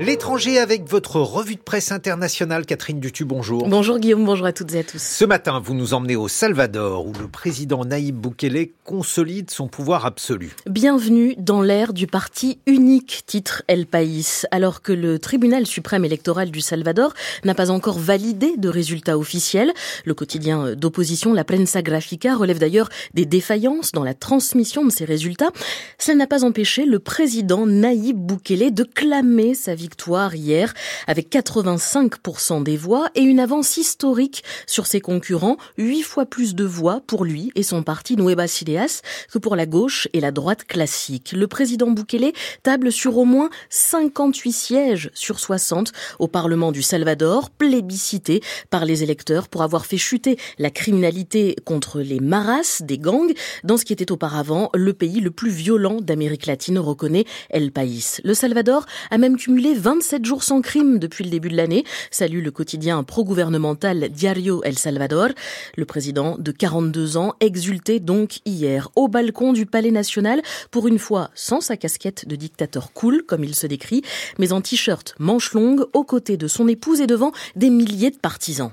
L'étranger avec votre revue de presse internationale, Catherine Dutu, bonjour. Bonjour Guillaume, bonjour à toutes et à tous. Ce matin, vous nous emmenez au Salvador, où le président Naïb Bukele consolide son pouvoir absolu. Bienvenue dans l'ère du parti unique, titre El País, alors que le tribunal suprême électoral du Salvador n'a pas encore validé de résultats officiels. Le quotidien d'opposition, la Prensa Grafica, relève d'ailleurs des défaillances dans la transmission de ces résultats. Cela n'a pas empêché le président Naïb Bukele de clamer sa victoire victoire hier avec 85% des voix et une avance historique sur ses concurrents, huit fois plus de voix pour lui et son parti Nuevas Ideas que pour la gauche et la droite classique. Le président Bukele table sur au moins 58 sièges sur 60 au Parlement du Salvador, plébiscité par les électeurs pour avoir fait chuter la criminalité contre les maras des gangs dans ce qui était auparavant le pays le plus violent d'Amérique latine, reconnaît El País. Le Salvador a même cumulé 27 jours sans crime depuis le début de l'année, salue le quotidien pro-gouvernemental Diario El Salvador. Le président de 42 ans exultait donc hier au balcon du Palais national, pour une fois sans sa casquette de dictateur cool, comme il se décrit, mais en t-shirt manche longue, aux côtés de son épouse et devant des milliers de partisans.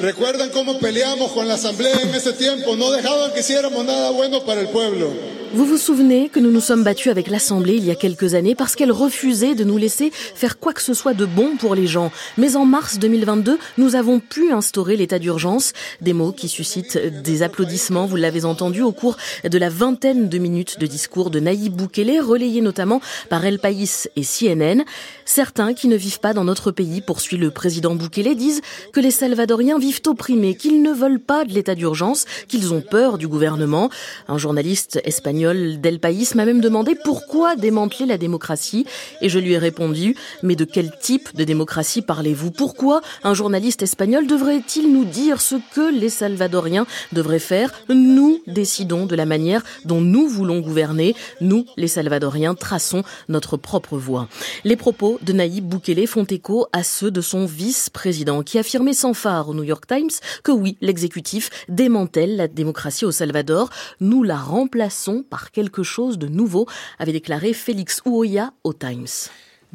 Recuerdan peleamos con en ese tiempo, dejaban que nada bueno para el pueblo. Vous vous souvenez que nous nous sommes battus avec l'Assemblée il y a quelques années parce qu'elle refusait de nous laisser faire quoi que ce soit de bon pour les gens. Mais en mars 2022, nous avons pu instaurer l'état d'urgence, des mots qui suscitent des applaudissements, vous l'avez entendu au cours de la vingtaine de minutes de discours de Naïb Boukele, relayés notamment par El País et CNN. Certains qui ne vivent pas dans notre pays, poursuit le président Boukele, disent que les Salvadoriens vivent opprimés, qu'ils ne veulent pas de l'état d'urgence, qu'ils ont peur du gouvernement. Un journaliste espagnol Del País m'a même demandé pourquoi démanteler la démocratie et je lui ai répondu mais de quel type de démocratie parlez-vous? Pourquoi un journaliste espagnol devrait-il nous dire ce que les Salvadoriens devraient faire? Nous décidons de la manière dont nous voulons gouverner. Nous, les Salvadoriens, traçons notre propre voie. Les propos de Naïb Boukele font écho à ceux de son vice-président qui affirmait sans phare au New York Times que oui, l'exécutif démantèle la démocratie au Salvador. Nous la remplaçons par quelque chose de nouveau, avait déclaré Félix Ouoya au Times.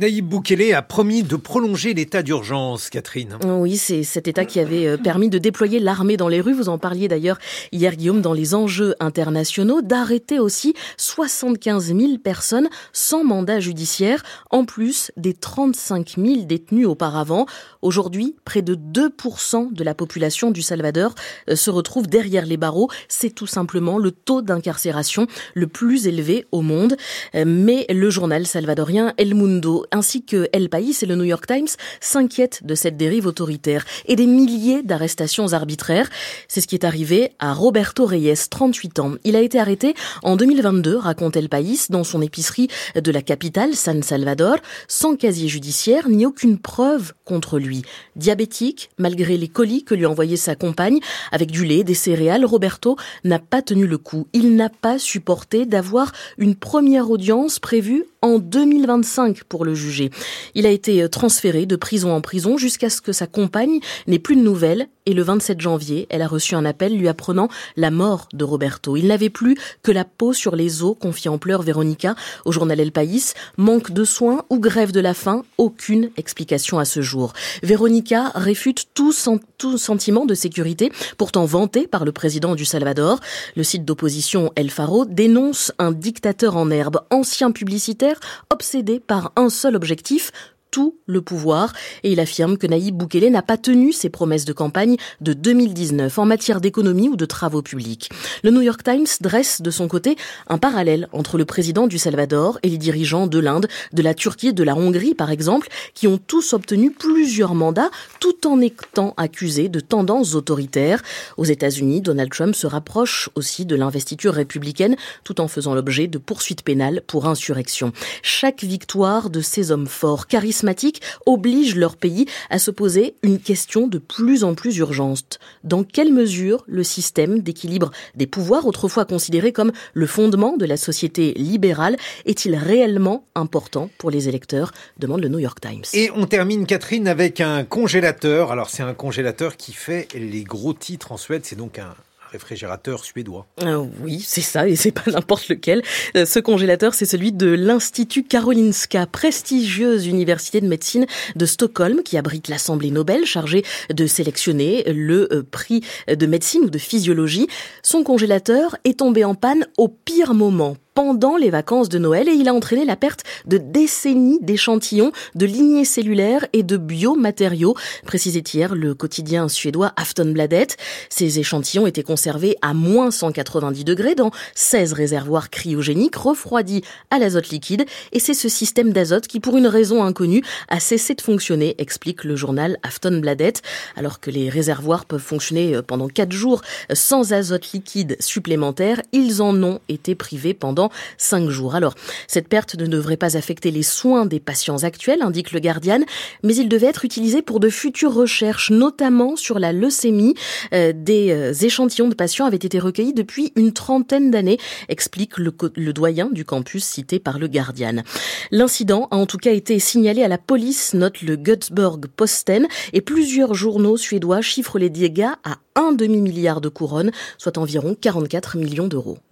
Naïb Boukele a promis de prolonger l'état d'urgence, Catherine. Oui, c'est cet état qui avait euh, permis de déployer l'armée dans les rues. Vous en parliez d'ailleurs hier, Guillaume, dans les enjeux internationaux, d'arrêter aussi 75 000 personnes sans mandat judiciaire, en plus des 35 000 détenus auparavant. Aujourd'hui, près de 2% de la population du Salvador euh, se retrouve derrière les barreaux. C'est tout simplement le taux d'incarcération le plus élevé au monde. Euh, mais le journal salvadorien El Mundo ainsi que El País et le New York Times s'inquiètent de cette dérive autoritaire et des milliers d'arrestations arbitraires. C'est ce qui est arrivé à Roberto Reyes, 38 ans. Il a été arrêté en 2022, raconte El País, dans son épicerie de la capitale, San Salvador, sans casier judiciaire ni aucune preuve contre lui. Diabétique, malgré les colis que lui envoyait sa compagne, avec du lait, des céréales, Roberto n'a pas tenu le coup. Il n'a pas supporté d'avoir une première audience prévue en 2025 pour le juger. Il a été transféré de prison en prison jusqu'à ce que sa compagne n'ait plus de nouvelles et le 27 janvier, elle a reçu un appel lui apprenant la mort de Roberto. Il n'avait plus que la peau sur les os, confie en pleurs Véronica au journal El País. Manque de soins ou grève de la faim, aucune explication à ce jour. Véronica réfute tout, tout sentiment de sécurité, pourtant vanté par le président du Salvador. Le site d'opposition El Faro dénonce un dictateur en herbe, ancien publicitaire, obsédé par un seul objectif, tout le pouvoir et il affirme que Naïb Boukele n'a pas tenu ses promesses de campagne de 2019 en matière d'économie ou de travaux publics. Le New York Times dresse de son côté un parallèle entre le président du Salvador et les dirigeants de l'Inde, de la Turquie, de la Hongrie par exemple, qui ont tous obtenu plusieurs mandats tout en étant accusés de tendances autoritaires. Aux États-Unis, Donald Trump se rapproche aussi de l'investiture républicaine tout en faisant l'objet de poursuites pénales pour insurrection. Chaque victoire de ces hommes forts, charismatiques, obligent leur pays à se poser une question de plus en plus urgente. Dans quelle mesure le système d'équilibre des pouvoirs, autrefois considéré comme le fondement de la société libérale, est-il réellement important pour les électeurs demande le New York Times. Et on termine, Catherine, avec un congélateur. Alors c'est un congélateur qui fait les gros titres en Suède. C'est donc un réfrigérateur suédois. Euh, oui, c'est ça, et c'est pas n'importe lequel. Euh, ce congélateur, c'est celui de l'Institut Karolinska, prestigieuse université de médecine de Stockholm, qui abrite l'Assemblée Nobel chargée de sélectionner le euh, prix de médecine ou de physiologie. Son congélateur est tombé en panne au pire moment pendant les vacances de Noël et il a entraîné la perte de décennies d'échantillons de lignées cellulaires et de biomatériaux, précisait hier le quotidien suédois Aftonbladet. Ces échantillons étaient conservés à moins 190 degrés dans 16 réservoirs cryogéniques refroidis à l'azote liquide et c'est ce système d'azote qui, pour une raison inconnue, a cessé de fonctionner, explique le journal Aftonbladet, alors que les réservoirs peuvent fonctionner euh, pendant 4 jours sans azote liquide supplémentaire, ils en ont été privés pendant cinq jours. Alors, cette perte ne devrait pas affecter les soins des patients actuels, indique le Guardian, mais il devait être utilisé pour de futures recherches, notamment sur la leucémie. Euh, des euh, échantillons de patients avaient été recueillis depuis une trentaine d'années, explique le, le doyen du campus cité par le Guardian. L'incident a en tout cas été signalé à la police, note le Göteborg Posten, et plusieurs journaux suédois chiffrent les dégâts à un demi-milliard de couronnes, soit environ 44 millions d'euros.